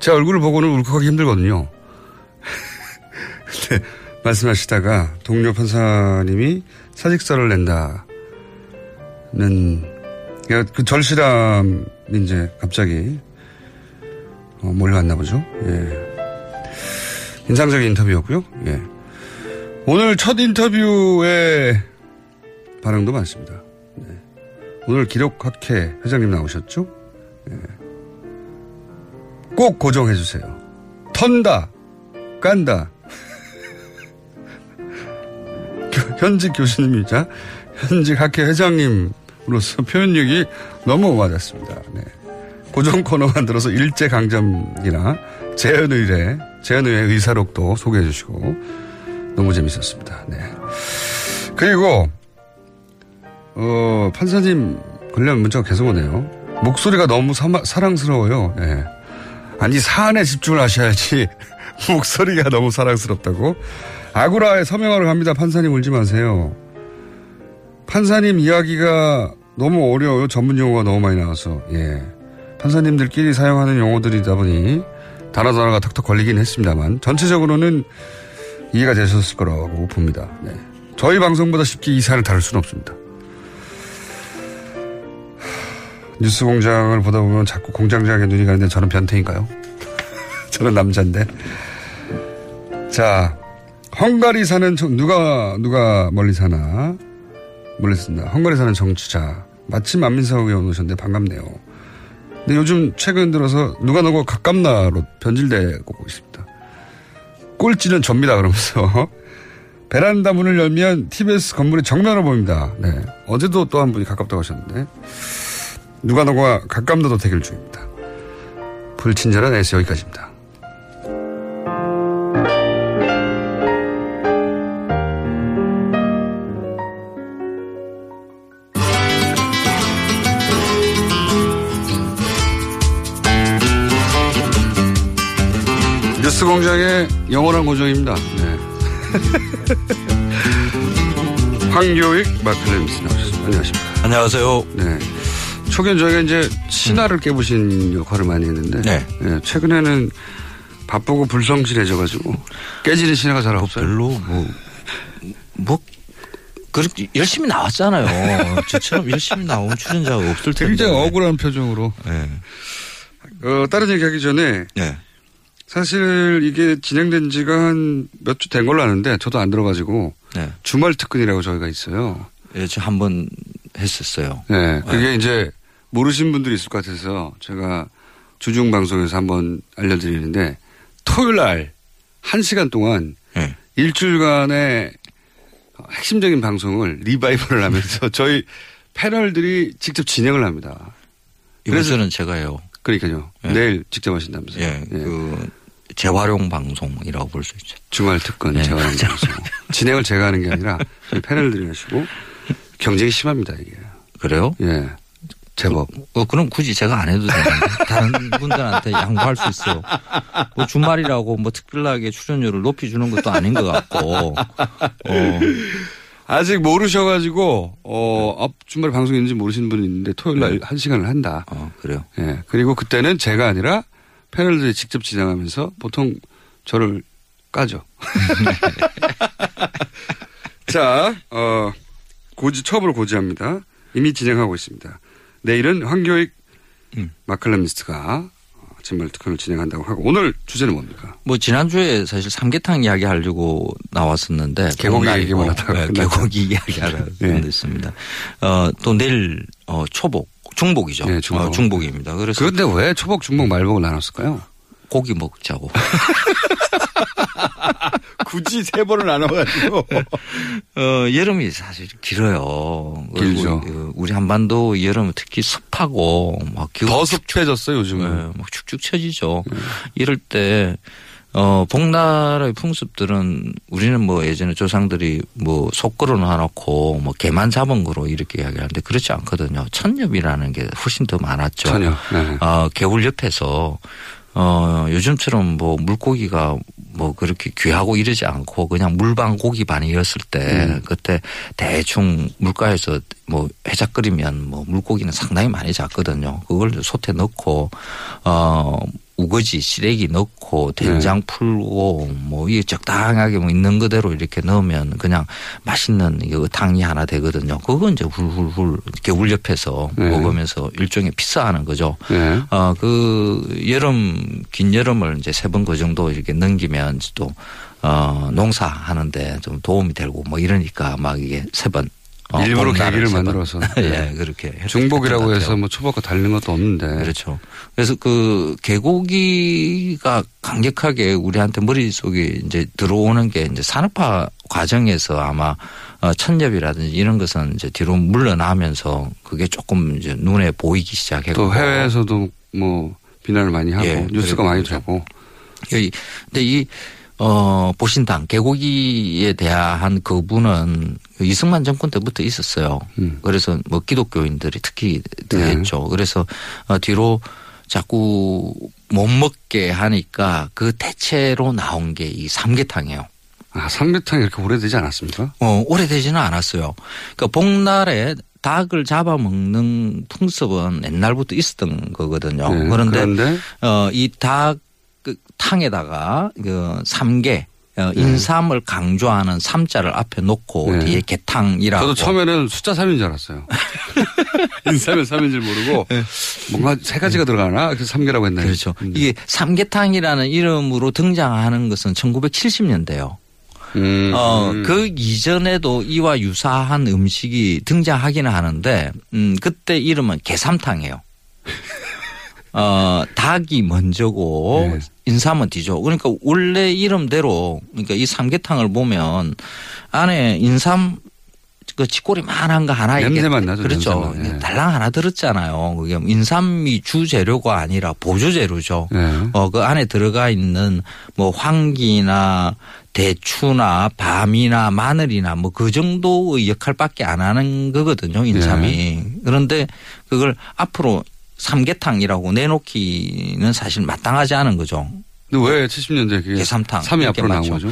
제 얼굴을 보고는 울컥하기 힘들거든요. <laughs> 네, 말씀하시다가 동료 판사님이 사직서를 낸다는 그러니까 그 절실함이 이제 갑자기 어, 몰려왔나 보죠. 예. 인상적인 인터뷰였고요. 예. 오늘 첫 인터뷰에 반응도 많습니다. 네. 오늘 기록학회 회장님 나오셨죠? 예. 꼭 고정해 주세요. 턴다, 깐다. <laughs> 현직 교수님이자 현직 학회 회장님으로서 표현력이 너무 맞았습니다. 네. 고정 코너 만들어서 일제 강점기나 재연의회, 재연의회 의사록도 소개해 주시고 너무 재밌었습니다. 네. 그리고 어, 판사님 관련 문자가 계속 오네요. 목소리가 너무 사마, 사랑스러워요. 네. 아니 사안에 집중을 하셔야지 <laughs> 목소리가 너무 사랑스럽다고. 아구라에 서명하러 갑니다. 판사님 울지 마세요. 판사님 이야기가 너무 어려워요. 전문 용어가 너무 많이 나와서. 예. 판사님들끼리 사용하는 용어들이다 보니 단어 단어가 턱턱 걸리긴 했습니다만 전체적으로는 이해가 되셨을 거라고 봅니다. 네. 저희 방송보다 쉽게 이 사안을 다룰 수는 없습니다. 뉴스 공장을 보다 보면 자꾸 공장장에 눈이 가는데 저는 변태인가요? <laughs> 저는 남자인데. 자, 헝가리 사는 정- 누가 누가 멀리 사나 멀리 산다. 헝가리 사는 정치자 마침 안민석 의원 오셨는데 반갑네요. 근데 요즘 최근 들어서 누가 누가 가깝나로 변질되고 있습니다. 꼴찌는 접니다 그러면서 <laughs> 베란다 문을 열면 TBS 건물의 정면으로 보입니다. 네. 어제도 또 한 분이 가깝다고 하셨는데 누가 누가 가깝나도 대결 중입니다. 불친절한 S 여기까지입니다. 공장의 영원한 고정입니다. 네. <laughs> 황교익 마클레미스 나오셨습니다. 안녕하십니까. 안녕하세요. 네. 초기엔 저희가 이제 신화를 깨부신 역할을 많이 했는데 네. 예, 최근에는 바쁘고 불성실해져가지고 깨지는 신화가 잘 없어요. 별로 뭐, 뭐 그렇게 열심히 나왔잖아요. <laughs> 저처럼 열심히 나온 출연자가 없을 텐데. 굉장히 억울한 표정으로. 네. 어, 다른 얘기하기 전에 네. 사실 이게 진행된 지가 한 몇 주 된 걸로 아는데 저도 안 들어가지고 네. 주말 특근이라고 저희가 있어요. 예, 저 한 번 했었어요. 네. 그게 이제 모르신 분들이 있을 것 같아서 제가 주중 방송에서 한번 알려드리는데 토요일 날 한 시간 동안 네. 일주일간의 핵심적인 방송을 리바이벌을 하면서 <laughs> 저희 패널들이 직접 진행을 합니다. 이번주는 제가 해요. 그러니까요. 네. 내일 직접 하신다면서요. 예, 그 재활용 방송이라고 볼 수 있죠. 주말 특근 네. 하는 방송. 진행을 제가 하는 게 아니라 저희 패널들이 하시고 경쟁이 심합니다 이게. 그래요? 예. 제법. 어, 그럼 굳이 제가 안 해도 되는데 다른 분들한테 양보할 수 있어요. 뭐 주말이라고 뭐 특별하게 출연료를 높여주는 것도 아닌 것 같고. 어. 아직 모르셔가지고 어, 앞 주말에 방송이 있는지 모르시는 분이 있는데 토요일 날 한 시간을 한다. 어, 그래요. 예. 그리고 그때는 제가 아니라 패널들이 직접 진행하면서 보통 저를 까죠. <laughs> 자, 어, 고지, 처음으로 고지합니다. 이미 진행하고 있습니다. 내일은 황교익 음. 마클레미스트가 진말 특허를 진행한다고 하고 오늘 주제는 뭡니까? 뭐 지난주에 사실 삼계탕 이야기 하려고 나왔었는데 개고기 봄날이고, 얘기만 하다가 네, 끝났죠. 개고기 이야기 하러 네. 됐습니다. 어, 또 내일 어, 초복 중복이죠. 네, 중복. 어, 중복입니다. 그래서 그런데 왜 초복, 중복, 말복을 나눴을까요? 고기 먹자고. <laughs> 굳이 세 번을 나눠가지고. 어, 여름이 사실 길어요. 길죠. 그 우리 한반도 여름은 특히 습하고 막 기후 더 습해졌어요, 요즘은. 네, 막 축축 처지죠. 이럴 때 어, 복나라의 풍습들은 우리는 뭐 예전에 조상들이 뭐 속거로 놔놓고 뭐 개만 잡은 거로 이렇게 이야기하는데 그렇지 않거든요. 천엽이라는 게 훨씬 더 많았죠. 천엽, 네. 어, 개울 옆에서 어, 요즘처럼 뭐 물고기가 뭐 그렇게 귀하고 이러지 않고 그냥 물방 고기 반이었을 때 음. 그때 대충 물가에서 뭐 해작 끓이면 뭐 물고기는 상당히 많이 잡거든요. 그걸 솥에 넣고 어 우거지 시래기 넣고 된장 풀고 뭐 이게 적당하게 뭐 있는 그대로 이렇게 넣으면 그냥 맛있는 이거 탕이 하나 되거든요. 그거 이제 훌훌훌 겨울 옆에서 네. 먹으면서 일종의 피싸하는 거죠. 네. 어, 그 여름, 긴 여름을 이제 세 번 그 정도 이렇게 넘기면 또, 어, 농사하는데 좀 도움이 되고 뭐 이러니까 막 이게 세 번. 어, 일부러 계기를. 만들어서. <laughs> 예, 그렇게. 했- 중복이라고 해서. 뭐 초복과 다른 것도 없는데. 그렇죠. 그래서 그 개고기가 강력하게 우리한테 머릿속에 이제 들어오는 게 이제 산업화 과정에서 아마 어, 천엽이라든지 이런 것은 이제 뒤로 물러나면서 그게 조금 이제 눈에 보이기 시작했고. 또 해외에서도 뭐 비난을 많이 하고 예, 뉴스가 많이 되고. 여기 근데 이 어, 보신당 개고기에 대한 거부는 그 이승만 정권 때부터 있었어요. 음. 그래서 뭐 기독교인들이 특히 더 네. 했죠. 그래서 어, 뒤로 자꾸 못 먹게 하니까 그 대체로 나온 게 이 삼계탕이에요. 아, 삼계탕이 이렇게 오래되지 않았습니까? 어, 오래되지는 않았어요. 그러니까 복날에 닭을 잡아먹는 풍습은 옛날부터 있었던 거거든요. 네, 그런데, 그런데? 어, 이 닭 그 탕에다가 그 삼계 어, 인삼을 강조하는 삼자를 앞에 놓고 네. 뒤에 개탕이라고. 저도 처음에는 숫자 3인 줄 알았어요. <laughs> 인삼에 3인 줄 모르고 뭔가 세 가지가 들어가나? 그래서 3개라고 했나요? 네. 그렇죠. 이게 삼계탕이라는 이름으로 등장하는 것은 1970년대요. 음, 어, 그 이전에도 이와 유사한 음식이 등장하기는 하는데, 음, 그때 이름은 개삼탕이에요. <laughs> 어, 닭이 먼저고, 네. 인삼은 뒤죠. 그러니까 원래 이름대로, 그러니까 이 삼계탕을 보면 안에 인삼 그 쥐꼬리만한 거 하나 냄새만 나죠, 그렇죠. 냄새만. 네. 달랑 하나 들었잖아요. 그게 인삼이 주 재료가 아니라 보조 재료죠. 네. 어, 그 안에 들어가 있는 뭐 황기나 대추나 밤이나 마늘이나 뭐 그 정도의 역할밖에 안 하는 거거든요. 인삼이. 네. 그런데 그걸 앞으로 삼계탕이라고 내놓기는 사실 마땅하지 않은 거죠. 근데 왜 70년대에 그게 개삼탕 3이 이렇게 앞으로 나온. 거죠?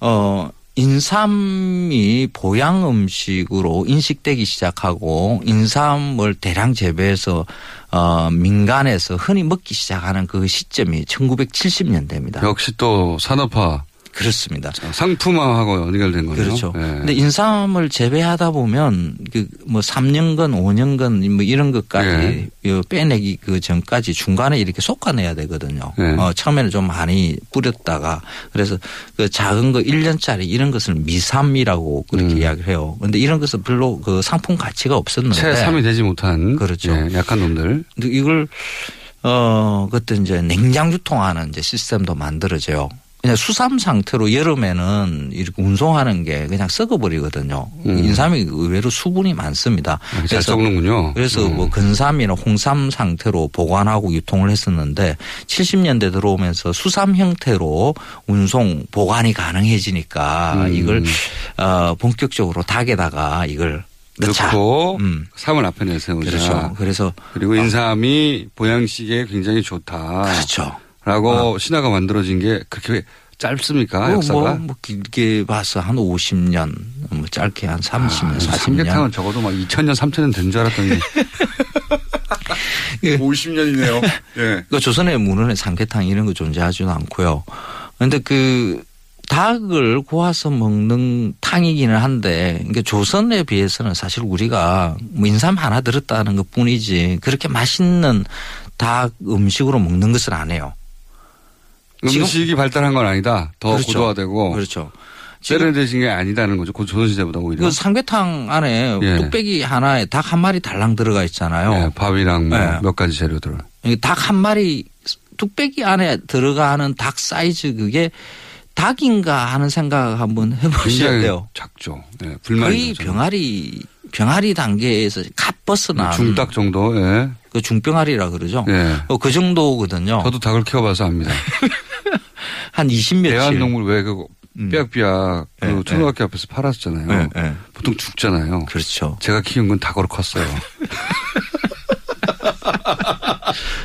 어, 인삼이 보양 음식으로 인식되기 시작하고 인삼을 대량 재배해서 어, 민간에서 흔히 먹기 시작하는 그 시점이 1970년대입니다. 역시 또 산업화. 그렇습니다. 상품화하고 연결된 거죠. 그렇죠. 네. 근데 인삼을 재배하다 보면 그 뭐 3년간 5년간 뭐 이런 것까지 요 빼내기 그 전까지 중간에 이렇게 솎아내야 되거든요. 네. 어, 처음에는 좀 많이 뿌렸다가 그래서 그 작은 거 1년짜리 이런 것을 미삼이라고 그렇게 음. 이야기를 해요. 근데 이런 것은 별로 그 상품 가치가 없었는데 채 3이 되지 못한 그렇죠. 예, 약한 놈들. 근데 이걸 어 그때 이제 냉장 유통하는 이제 시스템도 만들어져요. 그냥 수삼 상태로 여름에는 이렇게 운송하는 게 그냥 썩어버리거든요. 음. 인삼이 의외로 수분이 많습니다. 아, 잘 썩는군요. 그래서 음. 뭐 근삼이나 홍삼 상태로 보관하고 유통을 했었는데 70년대 들어오면서 수삼 형태로 운송 보관이 가능해지니까 음. 이걸 어 본격적으로 닭에다가 이걸 넣자. 넣고 삼을 앞에 내세우자. 음. 그렇죠. 그래서 그리고 인삼이 보양식에 굉장히 좋다. 그렇죠. 라고 신화가 만들어진 게 그렇게 짧습니까? 뭐, 역사가? 뭐, 뭐 길게 봐서 한 50년, 뭐 짧게 한 30년, 40년. 아, 삼계탕은 적어도 막 2000년, 3000년 된 줄 알았더니 <laughs> 50년이네요. 예. 그 조선의 문헌에 삼계탕 이런 거 존재하지도 않고요. 그런데 그 닭을 구워서 먹는 탕이기는 한데 이게 조선에 비해서는 사실 우리가 뭐 인삼 하나 들었다는 것 뿐이지 그렇게 맛있는 닭 음식으로 먹는 것은 안 해요. 음식이 발달한 건 아니다. 더 그렇죠. 고도화되고. 그렇죠. 세련되신 게 아니다는 거죠. 고- 조선시대보다 오히려. 그 삼계탕 안에 예. 뚝배기 하나에 닭 한 마리 달랑 들어가 있잖아요. 예, 밥이랑 뭐 네. 몇 가지 재료들. 닭 한 마리 뚝배기 안에 들어가는 닭 사이즈 그게 닭인가 하는 생각 한번 해보셔야 돼요. 작죠. 예, 불만이 거의. 병아리 병아리 단계에서 갓 벗어난 중닭 정도. 예. 그 중병아리라 그러죠. 예. 어, 그 정도거든요. 저도 닭을 키워봐서 압니다. <laughs> 한 20며칠. 대한동물 왜그 삐약삐약 그 예, 초등학교 앞에서 팔았잖아요. 예, 예. 보통 죽잖아요. 그렇죠. 제가 키운 건 닭으로 컸어요. <laughs>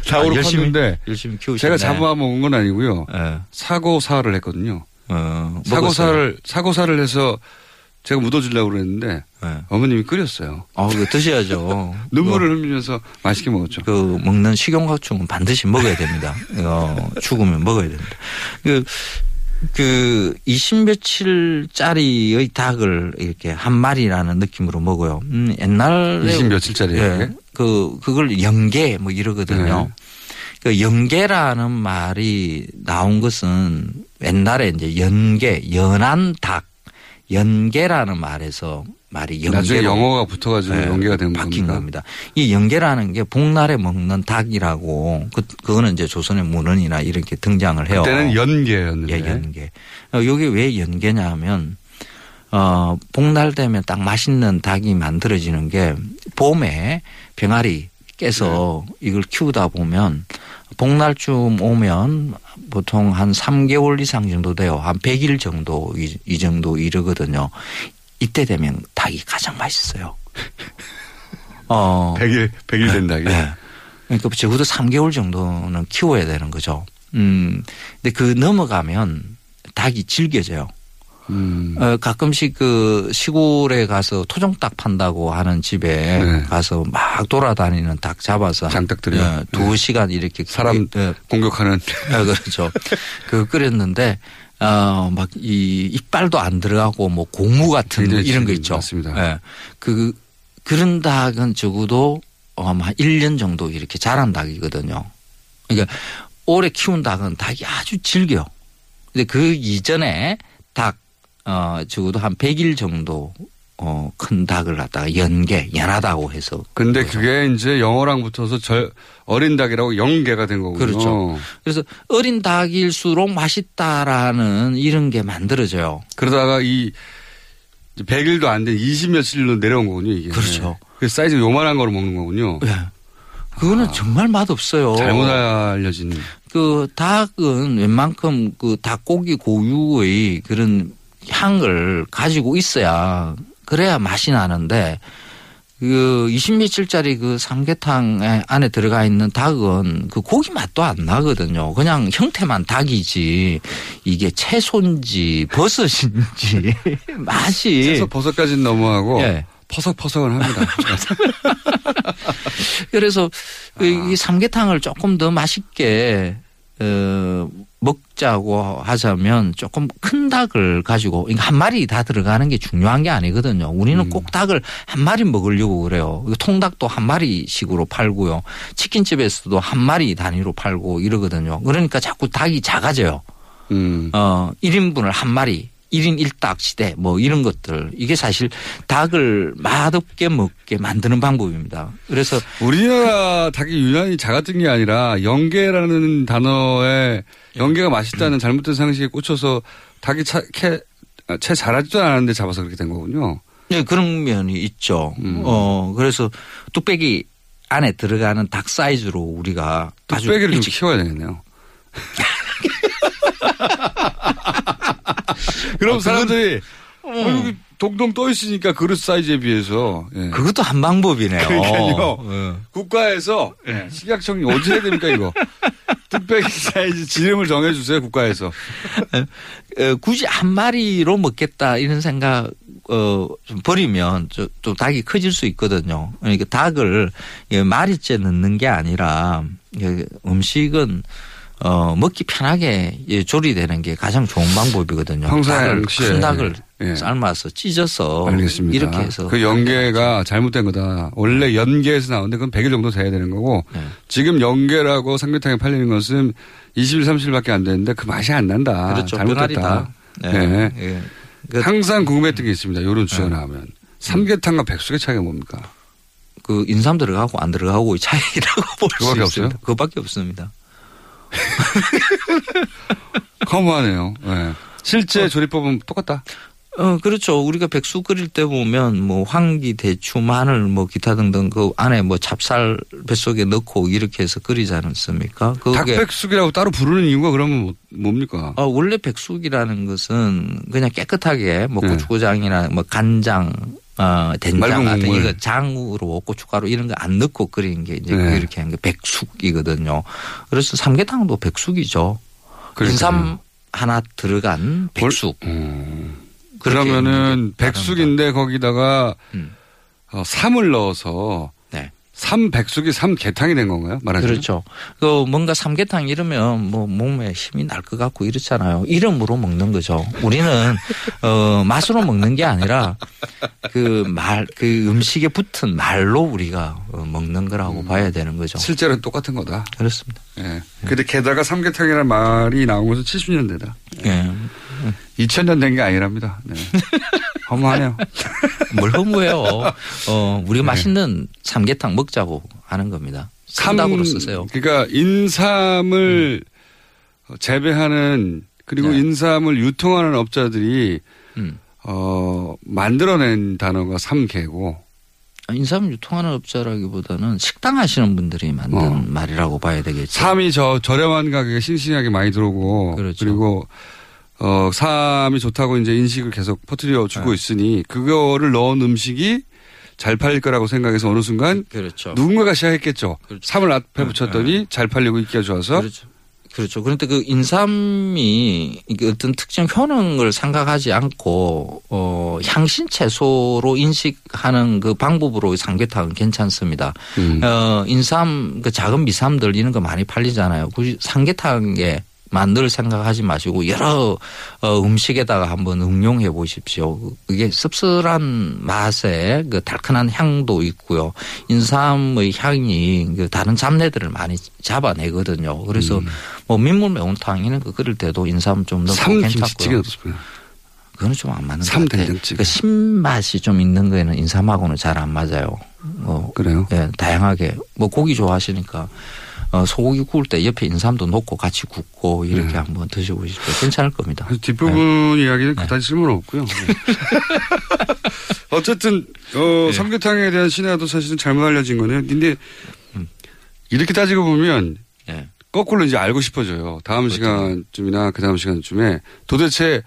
닭으로 아, 열심히- 컸는데 열심히 키우셨네. 제가 잡아먹은 건 아니고요. 예. 사고사를 했거든요. 어, 사고사를 사고사를 해서 제가 묻어주려고 그랬는데 예. 어머님이 끓였어요. 아, 그거 드셔야죠. <laughs> 눈물을 흘리면서 맛있게 먹었죠. 그 먹는 식용각충은 반드시 먹어야 됩니다. 어, 죽으면 먹어야 됩니다. 그, 그, 20며칠짜리의 닭을 이렇게 한 마리라는 느낌으로 먹어요. 음, 옛날에. 20 며칠짜리예요, 예. 그게? 그, 그걸 영계 뭐 이러거든요. 네. 그 연계라는 말이 나온 것은 옛날에 이제 연계, 연한 닭, 연계라는 말에서 말이 연계로 나중에 영어가 붙어가지고 네, 연계가 된 바뀐 겁니다. 겁니다. 이 연계라는 게 복날에 먹는 닭이라고 그 그거는 이제 조선의 문헌이나 이렇게 등장을 해요. 그때는 연계였는데. 예, 연계. 어, 이게 왜 연계냐면 어 복날 되면 딱 맛있는 닭이 만들어지는 게 봄에 병아리 깨서 네. 이걸 키우다 보면 복날쯤 오면 보통 한 3개월 이상 정도 돼요. 한 100일 정도 이, 이 정도 이르거든요. 이때 되면 닭이 가장 맛있어요. 어. 100일, 100일 된 닭이. 네. 그러니까 적어도 3개월 정도는 키워야 되는 거죠. 음. 근데 그 넘어가면 닭이 질겨져요. 음. 어, 가끔씩 그 시골에 가서 토종닭 판다고 하는 집에 네. 가서 막 돌아다니는 닭 잡아서 장닭들이요? 예, 두 네. 시간 이렇게 사람 예, 공격하는. 예, 그렇죠. 그 끓였는데 어, 막 이 이빨도 안 들어가고 뭐 고무 같은 이런 거 있죠. 맞습니다. 예. 그 그런 닭은 적어도 아마 한 1년 정도 이렇게 자란 닭이거든요. 그러니까 오래 키운 닭은 닭이 아주 질겨요. 근데 그 이전에 닭, 어, 적어도 한 100일 정도, 어, 큰 닭을 갖다가 연계, 연하다고 해서. 근데 그게 이제 영어랑 붙어서 절, 어린 닭이라고 영계가 된 거군요. 그렇죠. 그래서 어린 닭일수록 맛있다라는 이런 게 만들어져요. 그러다가 이 100일도 안 된 20며칠로 내려온 거군요, 이게. 그렇죠. 그 사이즈 요만한 거로 먹는 거군요. 예. 그거는 정말 맛없어요. 잘못 알려진. 그 닭은 웬만큼 그 닭고기 고유의 그런 향을 가지고 있어야 그래야 맛이 나는데 그 20며칠짜리 그 삼계탕 안에 들어가 있는 닭은 그 고기 맛도 안 나거든요. 그냥 형태만 닭이지 이게 채소인지 버섯인지 <laughs> 맛이 채소 버섯까지는 너무하고 예. 퍼석퍼석은 합니다. <laughs> 그래서 그이 삼계탕을 조금 더 맛있게 어, 먹자고 하자면 조금 큰 닭을 가지고 그러니까 한 마리 다 들어가는 게 중요한 게 아니거든요. 우리는 꼭 닭을 한 마리 먹으려고 그래요. 통닭도 한 마리씩으로 팔고요. 치킨집에서도 한 마리 단위로 팔고 이러거든요. 그러니까 자꾸 닭이 작아져요. 음. 어, 1인분을 한 마리, 1인 1닭 시대 뭐 이런 것들 이게 사실 닭을 맛없게 먹게 만드는 방법입니다. 그래서 우리나라 닭이 유난히 작았던 게 아니라 영계라는 단어에 영계가 맛있다는 잘못된 상식에 꽂혀서 닭이 차, 캐, 채 자라지도 않았는데 잡아서 그렇게 된 거군요. 네, 그런 면이 있죠. 음. 어, 그래서 뚝배기 안에 들어가는 닭 사이즈로 우리가 뚝배기를 좀 키워야 되겠네요. <laughs> <laughs> 그럼 아, 사람들이 어, 여기 동동 떠 있으니까 그릇 사이즈에 비해서 예. 그것도 한 방법이네요. 그러니까요. 예. 국가에서 식약청이 어떻게 해야 됩니까 이거? <laughs> 뚝배기 사이즈 지름을 정해주세요 국가에서. 어, 굳이 한 마리로 먹겠다 이런 생각 어, 좀 버리면 저, 또 닭이 커질 수 있거든요. 그러니까 닭을 예, 마리째 넣는 게 아니라 예, 음식은 어, 먹기 편하게 예, 조리되는 게 가장 좋은 방법이거든요. 평상시에 큰 닭을 예. 삶아서 찢어서 알겠습니다. 이렇게 해서 그 연계가 잘못된 거다. 원래 연계에서 나오는데 그건 100일 정도 돼야 되는 거고 네. 지금 연계라고 삼계탕에 팔리는 것은 20일, 30일밖에 안 되는데 그 맛이 안 난다. 그렇죠. 잘못됐다. 네. 네. 예. 그- 항상 궁금했던 게 있습니다. 이런 주제가 네. 나오면. 삼계탕과 백숙의 차이가 뭡니까? 그 인삼 들어가고 안 들어가고의 차이라고 <laughs> 볼 수 있습니다. 그거밖에 없습니다. <laughs> 허무하네요. 네. 실제 조리법은 똑같다. 어, 그렇죠. 우리가 백숙 끓일 때 보면 뭐 황기, 대추, 마늘 뭐 기타 등등 그 안에 뭐 찹쌀 뱃속에 넣고 이렇게 해서 끓이지 않습니까? 그게 닭백숙이라고 따로 부르는 이유가 그러면 뭐- 뭡니까? 어, 원래 백숙이라는 것은 그냥 깨끗하게 뭐 네. 고추장이나 뭐 간장, 어, 된장 같은. 이거 장으로 고춧가루 이런 거 안 넣고 끓이는 게 이제 네. 이렇게 하는 게 백숙이거든요. 그래서 삼계탕도 백숙이죠. 인삼 하나 들어간 백숙. 그렇게 그러면은 백숙인데 거기다가 음. 어, 삼을 넣어서 네. 삼백숙이 삼계탕이 된 건가요? 말하자면. 그렇죠. 그 뭔가 삼계탕 이러면 뭐 몸에 힘이 날 것 같고 이렇잖아요. 이름으로 먹는 거죠. 우리는 어 맛으로 먹는 게 아니라 그 말 그 음식에 붙은 말로 우리가 어, 먹는 거라고 봐야 되는 거죠. 실제로는 똑같은 거다. 그렇습니다. 예. 근데 게다가 삼계탕이라는 말이 나온 것은 70년대다. 예. 2000년 된 게 아니랍니다. 네. <laughs> 허무하네요. 뭘 허무해요. 어, 우리가 네. 맛있는 삼계탕 먹자고 하는 겁니다. 삼닭으로 쓰세요. 그러니까 인삼을 재배하는 그리고 네. 인삼을 유통하는 업자들이 음. 어 만들어낸 단어가 삼계고 인삼 유통하는 업자라기보다는 식당 하시는 분들이 만든 어. 말이라고 봐야 되겠죠. 삼이 저 저렴한 가격에 싱싱하게 많이 들어오고 그렇죠. 그리고 어 삼이 좋다고 이제 인식을 계속 퍼뜨려 주고 네. 있으니 그거를 넣은 음식이 잘 팔릴 거라고 생각해서 어느 순간 그렇죠. 누군가가 시작했겠죠. 삼을 앞에 붙였더니 잘 팔리고 인기가 좋아서 그렇죠. 그렇죠. 그런데 그 인삼이 이게 어떤 특정 효능을 생각하지 않고 어 향신 채소로 인식하는 그 방법으로 삼계탕은 괜찮습니다. 음. 어 인삼 그 작은 미삼들 이런 거 많이 팔리잖아요. 굳이 삼계탕에 만들 생각하지 마시고 여러 어, 음식에다가 한번 응용해 보십시오. 이게 씁쓸한 맛에 그 달큰한 향도 있고요. 인삼의 향이 그 다른 잡내들을 많이 잡아내거든요. 그래서 음. 뭐 민물 매운탕 이런 거 끓일 때도 인삼 좀 넣고 괜찮고요. 그거는 좀 안 맞는 것삼 같아요. 그 신맛이 좀 있는 거에는 인삼하고는 잘 안 맞아요. 뭐 그래요? 예, 다양하게 뭐 고기 좋아하시니까 어, 소고기 구울 때 옆에 인삼도 넣고 같이 굽고 이렇게 네. 한번 드셔보십시오. 괜찮을 겁니다. 뒷부분 네. 이야기는 그다지 쓸모는 없고요. <laughs> 어쨌든 어, 삼계탕에 대한 신화도 사실은 잘못 알려진 거네요. 근데 이렇게 따지고 보면 예. 거꾸로 이제 알고 싶어져요. 다음 시간쯤이나 그 다음 시간쯤에 도대체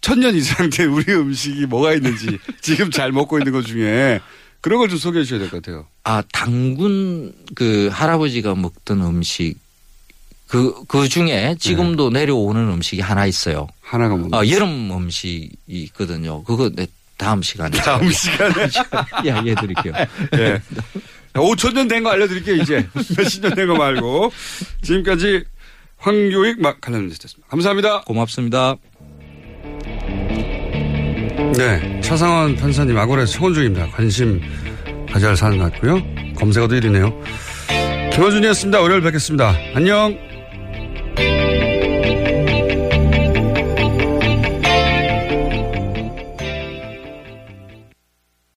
천년 이상 된 <laughs> 우리 음식이 뭐가 있는지 지금 잘 먹고 있는 것 중에 그런 걸 좀 소개해 주셔야 될 것 같아요. 아, 당군 그 할아버지가 먹던 음식 그, 그 중에 지금도 내려오는 음식이 하나 있어요. 하나가 뭐? 아, 여름 음식이 있거든요. 그거 내 다음 시간에. 다음 시간에? <laughs> 이야기해 드릴게요. 예. 5천 년 된 거 알려드릴게요, 이제. <laughs> 몇십 년 된 거 말고. 지금까지 황교익 막 관련됐습니다. 감사합니다. 고맙습니다. 네. 차상원 판사님 아고라 청원 중입니다. 관심 가져야 할 사안 같고요. 검색어도 1위네요. 김호준이었습니다. 월요일 뵙겠습니다. 안녕.